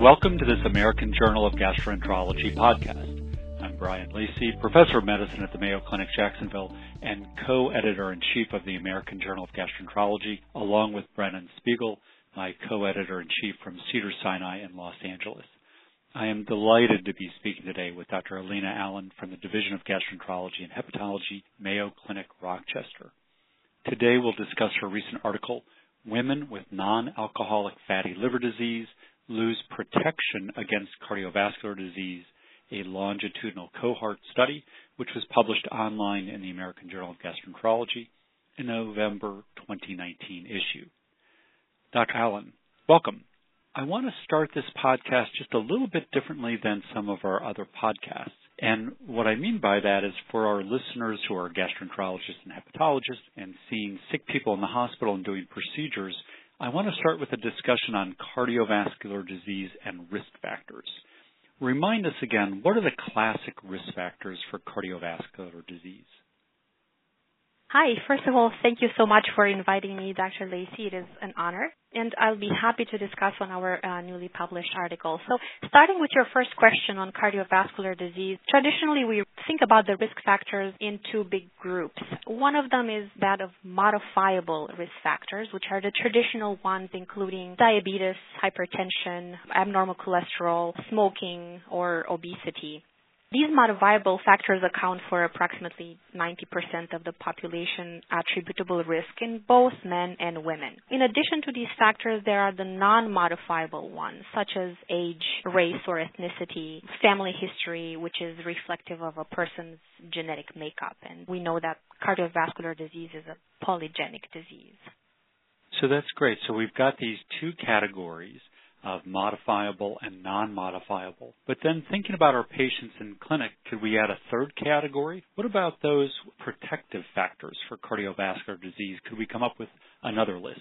Welcome to this American Journal of Gastroenterology podcast. I'm Brian Lacy, professor of medicine at the Mayo Clinic Jacksonville and co-editor in chief of the American Journal of Gastroenterology, along with Brennan Spiegel, my co-editor in chief from Cedars-Sinai in Los Angeles. I am delighted to be speaking today with Dr. Alina Allen from the Division of Gastroenterology and Hepatology, Mayo Clinic, Rochester. Today we'll discuss her recent article, Women with Non-Alcoholic Fatty Liver Disease lose protection against cardiovascular disease, a longitudinal cohort study, which was published online in the American Journal of Gastroenterology in November 2019 issue. Dr. Allen, welcome. I want to start this podcast just a little bit differently than some of our other podcasts. And what I mean by that is for our listeners who are gastroenterologists and hepatologists and seeing sick people in the hospital and doing procedures, I want to start with a discussion on cardiovascular disease and risk factors. Remind us again, what are the classic risk factors for cardiovascular disease? Hi, first of all, thank you so much for inviting me, Dr. Lacy. It is an honor, and I'll be happy to discuss on our uh, newly published article. So, starting with your first question on cardiovascular disease, traditionally we think about the risk factors in two big groups. One of them is that of modifiable risk factors, which are the traditional ones including diabetes, hypertension, abnormal cholesterol, smoking, or obesity. These modifiable factors account for approximately 90% of the population attributable risk in both men and women. In addition to these factors, there are the non-modifiable ones, such as age, race or ethnicity, family history, which is reflective of a person's genetic makeup. And we know that cardiovascular disease is a polygenic disease. So that's great. So we've got these two categories of modifiable and non-modifiable. But then thinking about our patients in clinic, could we add a third category? What about those protective factors for cardiovascular disease? Could we come up with another list?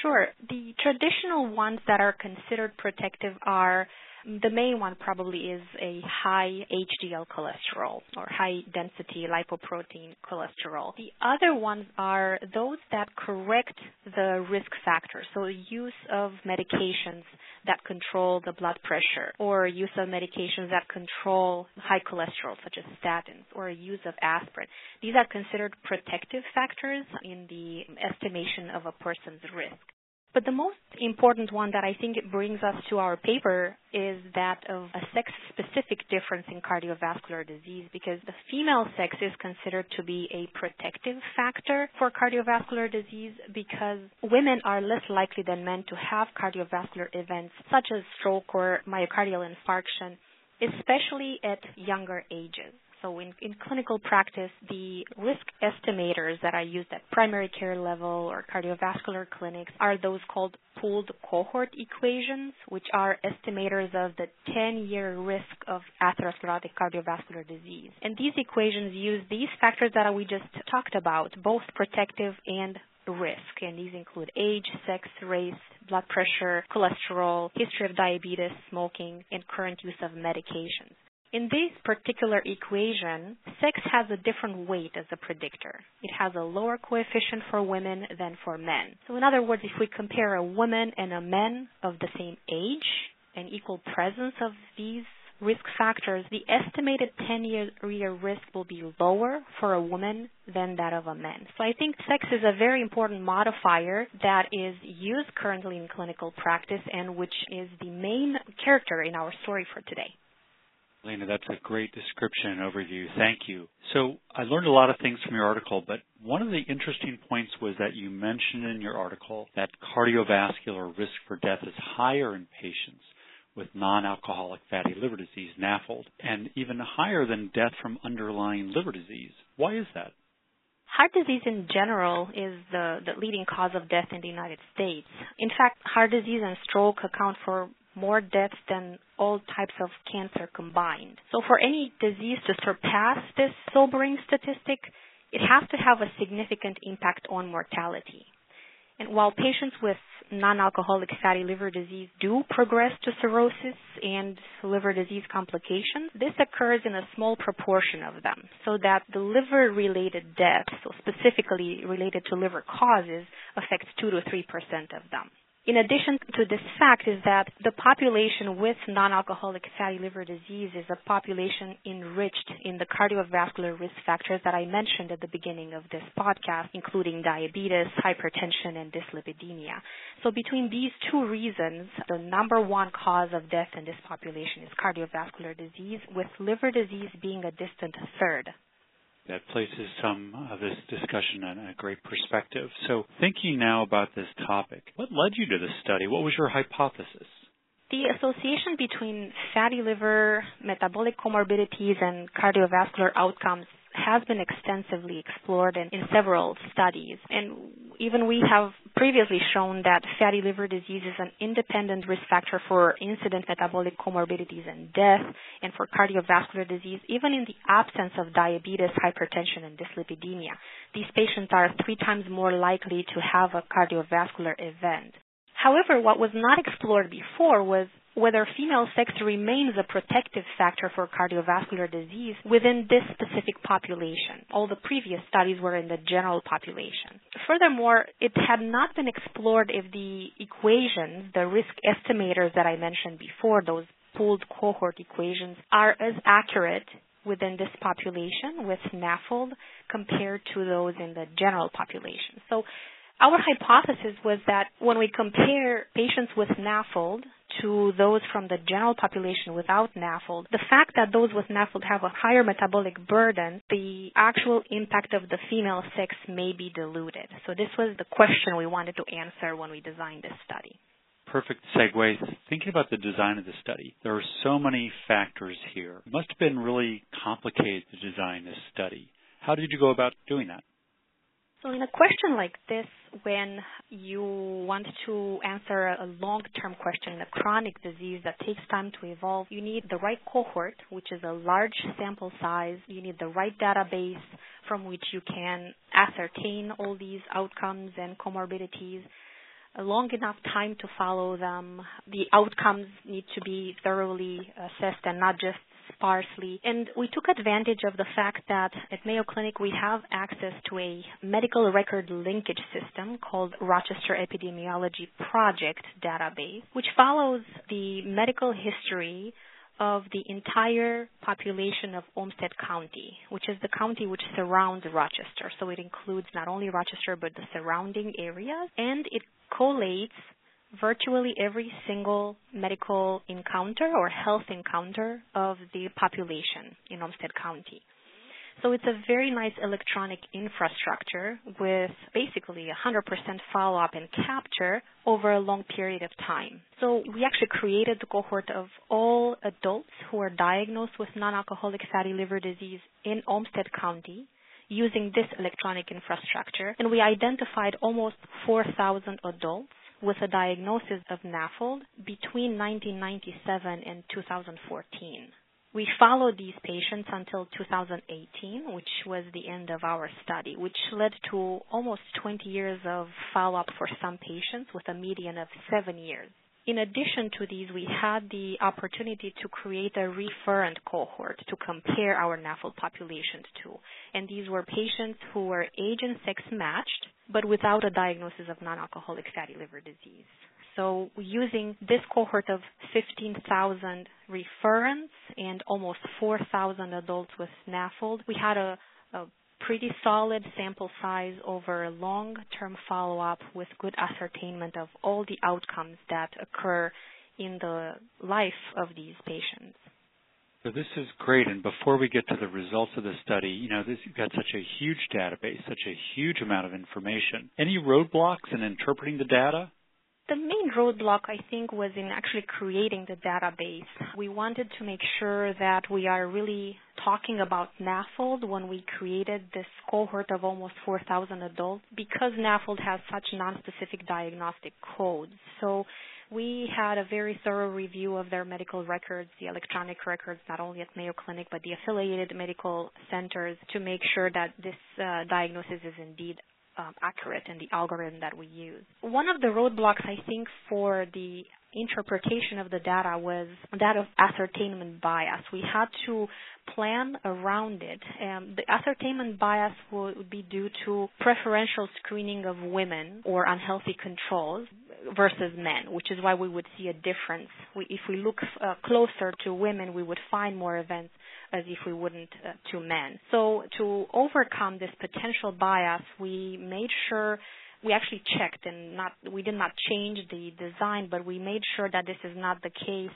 Sure. The traditional ones that are considered protective are the main one probably is a high HDL cholesterol or high density lipoprotein cholesterol. The other ones are those that correct the risk factors. So use of medications that control the blood pressure or use of medications that control high cholesterol such as statins or use of aspirin. These are considered protective factors in the estimation of a person's risk. But the most important one that I think it brings us to our paper is that of a sex-specific difference in cardiovascular disease because the female sex is considered to be a protective factor for cardiovascular disease because women are less likely than men to have cardiovascular events such as stroke or myocardial infarction, especially at younger ages. So in, in clinical practice, the risk estimators that are used at primary care level or cardiovascular clinics are those called pooled cohort equations, which are estimators of the 10-year risk of atherosclerotic cardiovascular disease. And these equations use these factors that we just talked about, both protective and risk, and these include age, sex, race, blood pressure, cholesterol, history of diabetes, smoking, and current use of medications. In this particular equation, sex has a different weight as a predictor. It has a lower coefficient for women than for men. So in other words, if we compare a woman and a man of the same age and equal presence of these risk factors, the estimated 10-year risk will be lower for a woman than that of a man. So I think sex is a very important modifier that is used currently in clinical practice and which is the main character in our story for today. Lena, that's a great description and overview. Thank you. So I learned a lot of things from your article, but one of the interesting points was that you mentioned in your article that cardiovascular risk for death is higher in patients with non-alcoholic fatty liver disease, NAFLD, and even higher than death from underlying liver disease. Why is that? Heart disease in general is the, the leading cause of death in the United States. In fact, heart disease and stroke account for more deaths than all types of cancer combined. So for any disease to surpass this sobering statistic, it has to have a significant impact on mortality. And while patients with non-alcoholic fatty liver disease do progress to cirrhosis and liver disease complications, this occurs in a small proportion of them, so that the liver-related deaths, so specifically related to liver causes, affects 2 to 3% of them. In addition to this fact is that the population with non-alcoholic fatty liver disease is a population enriched in the cardiovascular risk factors that I mentioned at the beginning of this podcast, including diabetes, hypertension, and dyslipidemia. So between these two reasons, the number one cause of death in this population is cardiovascular disease, with liver disease being a distant third that places some of this discussion in a great perspective. So, thinking now about this topic, what led you to this study? What was your hypothesis? The association between fatty liver, metabolic comorbidities, and cardiovascular outcomes has been extensively explored in, in, several studies. And even we have previously shown that fatty liver disease is an independent risk factor for incident metabolic comorbidities and death and for cardiovascular disease, even in the absence of diabetes, hypertension, and dyslipidemia. These patients are three times more likely to have a cardiovascular event. However, what was not explored before was whether female sex remains a protective factor for cardiovascular disease within this specific population. All the previous studies were in the general population. Furthermore, it had not been explored if the equations, the risk estimators that I mentioned before, those pooled cohort equations, are as accurate within this population with NAFLD compared to those in the general population. So our hypothesis was that when we compare patients with NAFLD to those from the general population without NAFLD, the fact that those with NAFLD have a higher metabolic burden, the actual impact of the female sex may be diluted. So this was the question we wanted to answer when we designed this study. Perfect segue. Thinking about the design of the study, there are so many factors here. It must have been really complicated to design this study. How did you go about doing that? So, in a question like this, when you want to answer a long term question, a chronic disease that takes time to evolve, you need the right cohort, which is a large sample size. You need the right database from which you can ascertain all these outcomes and comorbidities a long enough time to follow them. The outcomes need to be thoroughly assessed and not just sparsely. And we took advantage of the fact that at Mayo Clinic we have access to a medical record linkage system called Rochester Epidemiology Project database, which follows the medical history of the entire population of Olmsted County, which is the county which surrounds Rochester. So it includes not only Rochester but the surrounding areas, and it collates virtually every single medical encounter or health encounter of the population in Olmsted County. So it's a very nice electronic infrastructure with basically 100% follow up and capture over a long period of time. So we actually created the cohort of all adults who are diagnosed with non alcoholic fatty liver disease in Olmsted County using this electronic infrastructure, and we identified almost 4,000 adults with a diagnosis of NAFLD between 1997 and 2014. We followed these patients until 2018, which was the end of our study, which led to almost 20 years of follow up for some patients with a median of seven years. In addition to these, we had the opportunity to create a referent cohort to compare our NAFLD populations to. And these were patients who were age and sex matched, but without a diagnosis of non-alcoholic fatty liver disease. So using this cohort of 15,000 referents and almost 4,000 adults with NAFLD, we had a, a pretty solid sample size over a long-term follow-up with good ascertainment of all the outcomes that occur in the life of these patients. So this is great. And before we get to the results of the study, you know, this, you've got such a huge database, such a huge amount of information. Any roadblocks in interpreting the data? The main roadblock, I think, was in actually creating the database. We wanted to make sure that we are really talking about NAFLD when we created this cohort of almost 4,000 adults because NAFLD has such non-specific diagnostic codes. So we had a very thorough review of their medical records, the electronic records, not only at Mayo Clinic, but the affiliated medical centers to make sure that this uh, diagnosis is indeed um, accurate in the algorithm that we use. One of the roadblocks, I think, for the interpretation of the data was that of ascertainment bias. We had to plan around it. The ascertainment bias would be due to preferential screening of women or unhealthy controls. Versus men, which is why we would see a difference. We, if we look uh, closer to women, we would find more events as if we wouldn't uh, to men. So to overcome this potential bias, we made sure we actually checked and not we did not change the design, but we made sure that this is not the case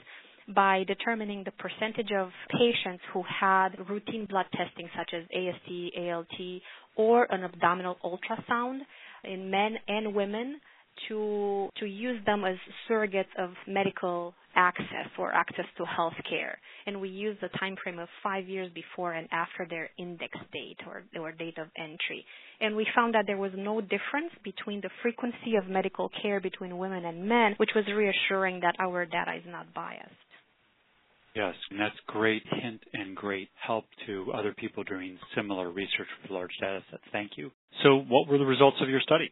by determining the percentage of patients who had routine blood testing such as AST, ALT, or an abdominal ultrasound in men and women to to use them as surrogates of medical access or access to health care. And we use the time frame of five years before and after their index date or, or date of entry. And we found that there was no difference between the frequency of medical care between women and men, which was reassuring that our data is not biased. Yes, and that's great hint and great help to other people doing similar research with large data sets. Thank you. So what were the results of your study?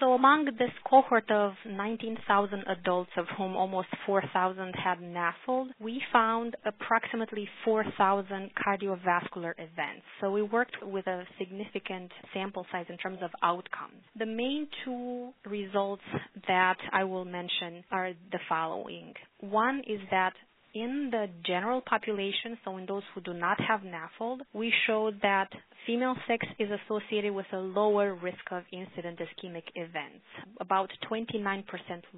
So among this cohort of 19,000 adults, of whom almost 4,000 had NAFLD, we found approximately 4,000 cardiovascular events. So we worked with a significant sample size in terms of outcomes. The main two results that I will mention are the following. One is that in the general population, so in those who do not have NAFLD, we showed that female sex is associated with a lower risk of incident ischemic events, about 29%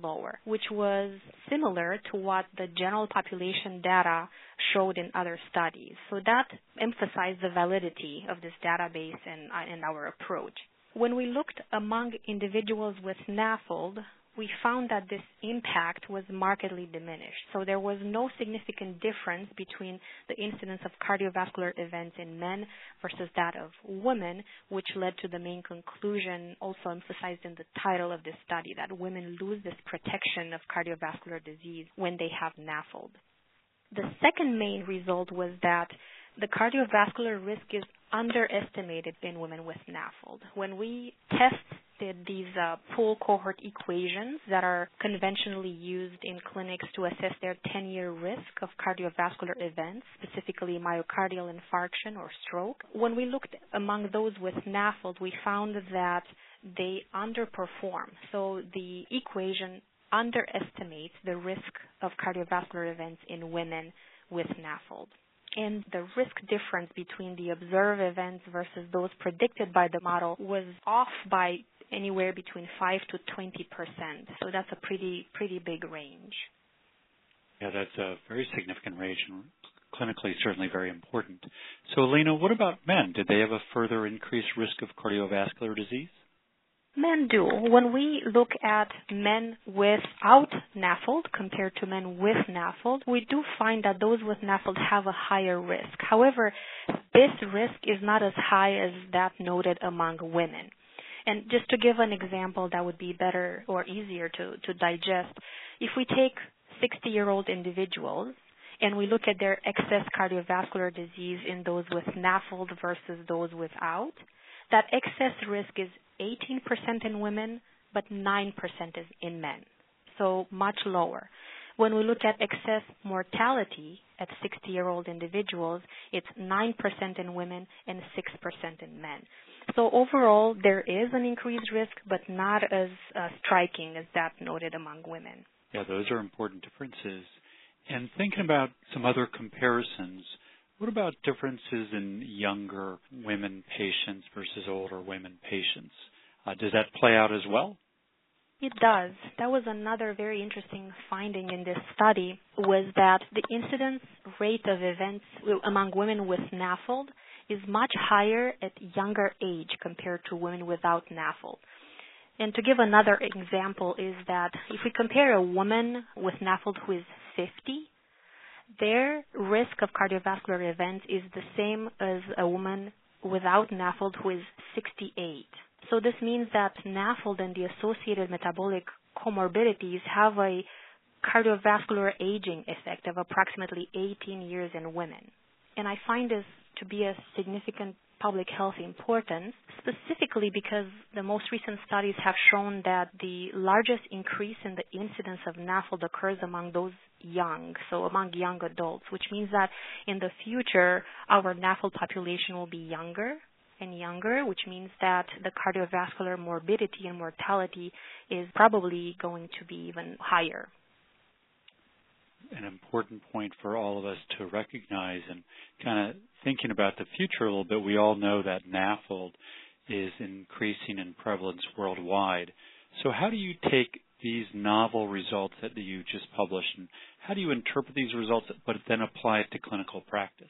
lower, which was similar to what the general population data showed in other studies. So that emphasized the validity of this database and, uh, and our approach. When we looked among individuals with NAFLD, we found that this impact was markedly diminished. So there was no significant difference between the incidence of cardiovascular events in men versus that of women, which led to the main conclusion also emphasized in the title of this study that women lose this protection of cardiovascular disease when they have NAFLD. The second main result was that the cardiovascular risk is underestimated in women with NAFLD. When we test these uh, pooled cohort equations that are conventionally used in clinics to assess their 10-year risk of cardiovascular events, specifically myocardial infarction or stroke. When we looked among those with NAFLD, we found that they underperform. So the equation underestimates the risk of cardiovascular events in women with NAFLD and the risk difference between the observed events versus those predicted by the model was off by anywhere between 5 to 20 percent. So that's a pretty pretty big range. Yeah, that's a very significant range and clinically certainly very important. So, Alina, what about men? Did they have a further increased risk of cardiovascular disease? Men do. When we look at men without NAFLD compared to men with NAFLD, we do find that those with NAFLD have a higher risk. However, this risk is not as high as that noted among women. And just to give an example that would be better or easier to, to digest, if we take 60 year old individuals and we look at their excess cardiovascular disease in those with NAFLD versus those without, that excess risk is 18% in women, but 9% is in men. So much lower. When we look at excess mortality at 60 year old individuals, it's 9% in women and 6% in men. So overall, there is an increased risk, but not as uh, striking as that noted among women. Yeah, those are important differences. And thinking about some other comparisons, what about differences in younger women patients versus older women patients? Uh, does that play out as well? It does. That was another very interesting finding in this study was that the incidence rate of events among women with NAFLD is much higher at younger age compared to women without NAFLD. And to give another example is that if we compare a woman with NAFLD who is 50, their risk of cardiovascular events is the same as a woman without NAFLD who is 68. So this means that NAFLD and the associated metabolic comorbidities have a cardiovascular aging effect of approximately 18 years in women. And I find this to be a significant public health importance, specifically because the most recent studies have shown that the largest increase in the incidence of NAFLD occurs among those young, so among young adults, which means that in the future our NAFLD population will be younger and younger, which means that the cardiovascular morbidity and mortality is probably going to be even higher. An important point for all of us to recognize and kind of thinking about the future a little bit, we all know that NAFLD is increasing in prevalence worldwide. So, how do you take these novel results that you just published and how do you interpret these results but then apply it to clinical practice?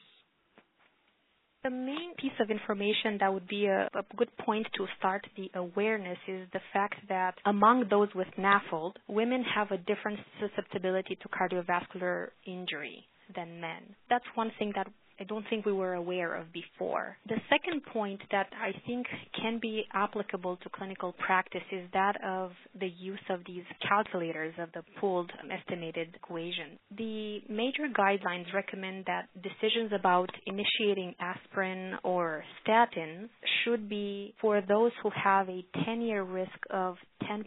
The main piece of information that would be a, a, good point to start the awareness is the fact that among those with NAFLD, women have a different susceptibility to cardiovascular injury than men. That's one thing that I don't think we were aware of before. The second point that I think can be applicable to clinical practice is that of the use of these calculators of the pooled estimated equation. The major guidelines recommend that decisions about initiating aspirin or statins should be for those who have a 10 year risk of 10%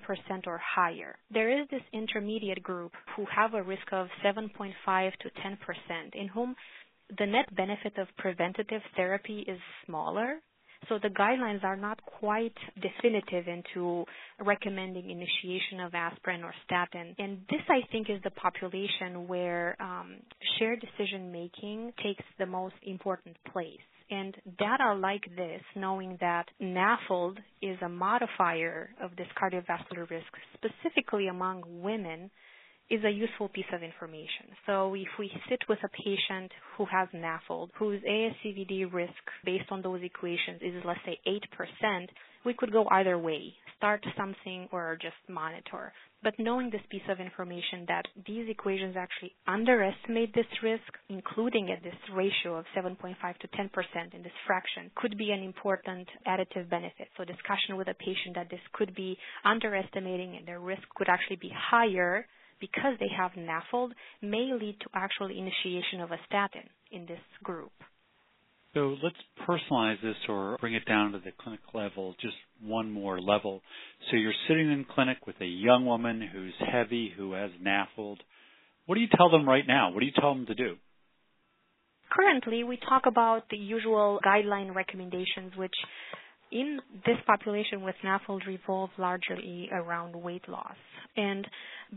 or higher. There is this intermediate group who have a risk of 7.5 to 10%, in whom the net benefit of preventative therapy is smaller. So the guidelines are not quite definitive into recommending initiation of aspirin or statin. And this, I think, is the population where um, shared decision making takes the most important place. And data like this, knowing that NAFLD is a modifier of this cardiovascular risk, specifically among women, is a useful piece of information. So if we sit with a patient who has NAFLD, whose ASCVD risk based on those equations is let's say 8%, we could go either way, start something or just monitor. But knowing this piece of information that these equations actually underestimate this risk, including at this ratio of 7.5 to 10% in this fraction, could be an important additive benefit. So discussion with a patient that this could be underestimating and their risk could actually be higher because they have NAFLD may lead to actual initiation of a statin in this group. So let's personalize this or bring it down to the clinic level, just one more level. So you're sitting in clinic with a young woman who's heavy, who has NAFLD. What do you tell them right now? What do you tell them to do? Currently, we talk about the usual guideline recommendations, which in this population with NAFLD revolve largely around weight loss. And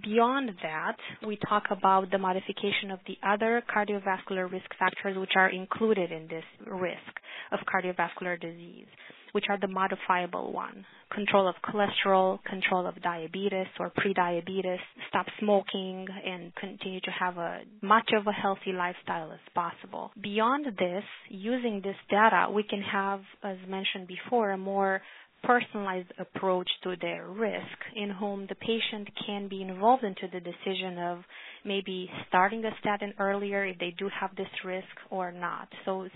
beyond that, we talk about the modification of the other cardiovascular risk factors which are included in this risk of cardiovascular disease, which are the modifiable one. Control of cholesterol, control of diabetes or prediabetes, stop smoking, and continue to have a much of a healthy lifestyle as possible. Beyond this, using this data, we can have, as mentioned before, a more personalized approach to their risk in whom the patient can be involved into the decision of maybe starting a statin earlier if they do have this risk or not. So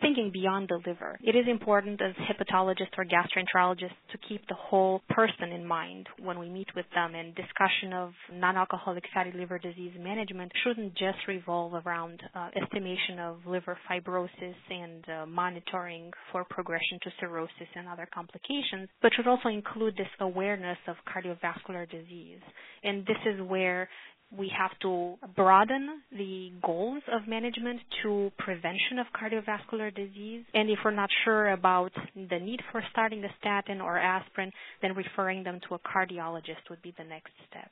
thinking beyond the liver. It is important as hepatologists or gastroenterologists to keep the whole person in mind when we meet with them and discussion of non-alcoholic fatty liver disease management shouldn't just revolve around uh, estimation of liver fibrosis and uh, monitoring for progression to cirrhosis and other complications, but should also include this awareness of cardiovascular disease. And this is where we have to broaden the goals of management to prevention of cardiovascular disease. And if we're not sure about the need for starting the statin or aspirin, then referring them to a cardiologist would be the next step.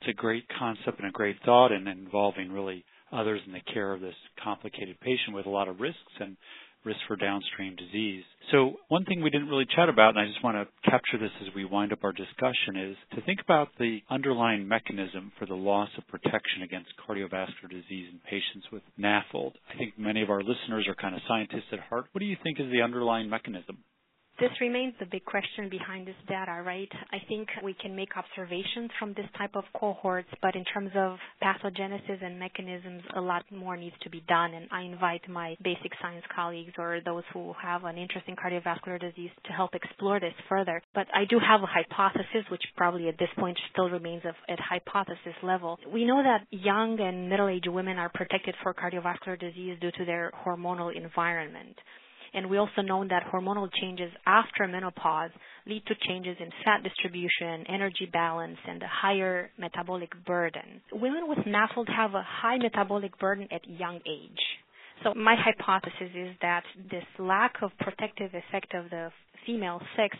It's a great concept and a great thought, and involving really others in the care of this complicated patient with a lot of risks and risk for downstream disease. So one thing we didn't really chat about, and I just want to capture this as we wind up our discussion, is to think about the underlying mechanism for the loss of protection against cardiovascular disease in patients with NAFLD. I think many of our listeners are kind of scientists at heart. What do you think is the underlying mechanism? This remains the big question behind this data, right? I think we can make observations from this type of cohorts, but in terms of pathogenesis and mechanisms, a lot more needs to be done. And I invite my basic science colleagues or those who have an interest in cardiovascular disease to help explore this further. But I do have a hypothesis, which probably at this point still remains at hypothesis level. We know that young and middle-aged women are protected for cardiovascular disease due to their hormonal environment. And we also know that hormonal changes after menopause lead to changes in fat distribution, energy balance, and a higher metabolic burden. Women with NAFLD have a high metabolic burden at young age. So my hypothesis is that this lack of protective effect of the female sex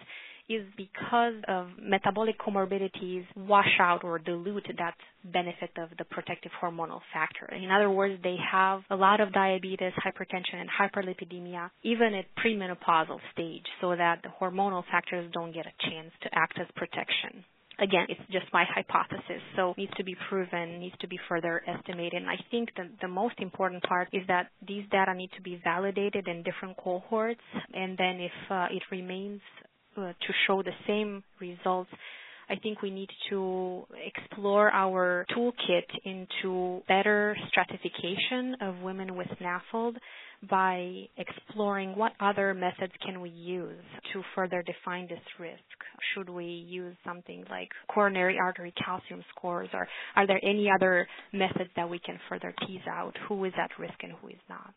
is because of metabolic comorbidities wash out or dilute that benefit of the protective hormonal factor. In other words, they have a lot of diabetes, hypertension, and hyperlipidemia even at premenopausal stage so that the hormonal factors don't get a chance to act as protection again, it's just my hypothesis, so needs to be proven, needs to be further estimated. And I think that the most important part is that these data need to be validated in different cohorts, and then if uh, it remains uh, to show the same results, I think we need to explore our toolkit into better stratification of women with NAFLD by exploring what other methods can we use to further define this risk. Should we use something like coronary artery calcium scores or are there any other methods that we can further tease out who is at risk and who is not?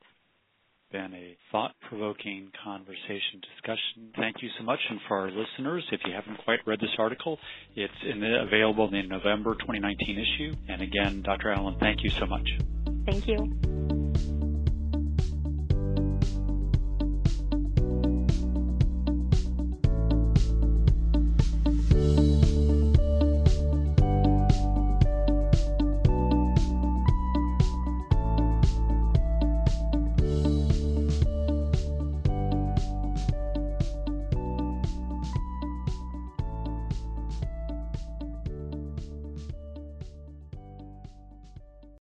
Been a thought-provoking conversation discussion. Thank you so much. And for our listeners, if you haven't quite read this article, it's in the, available in the November 2019 issue. And again, Dr. Allen, thank you so much. Thank you.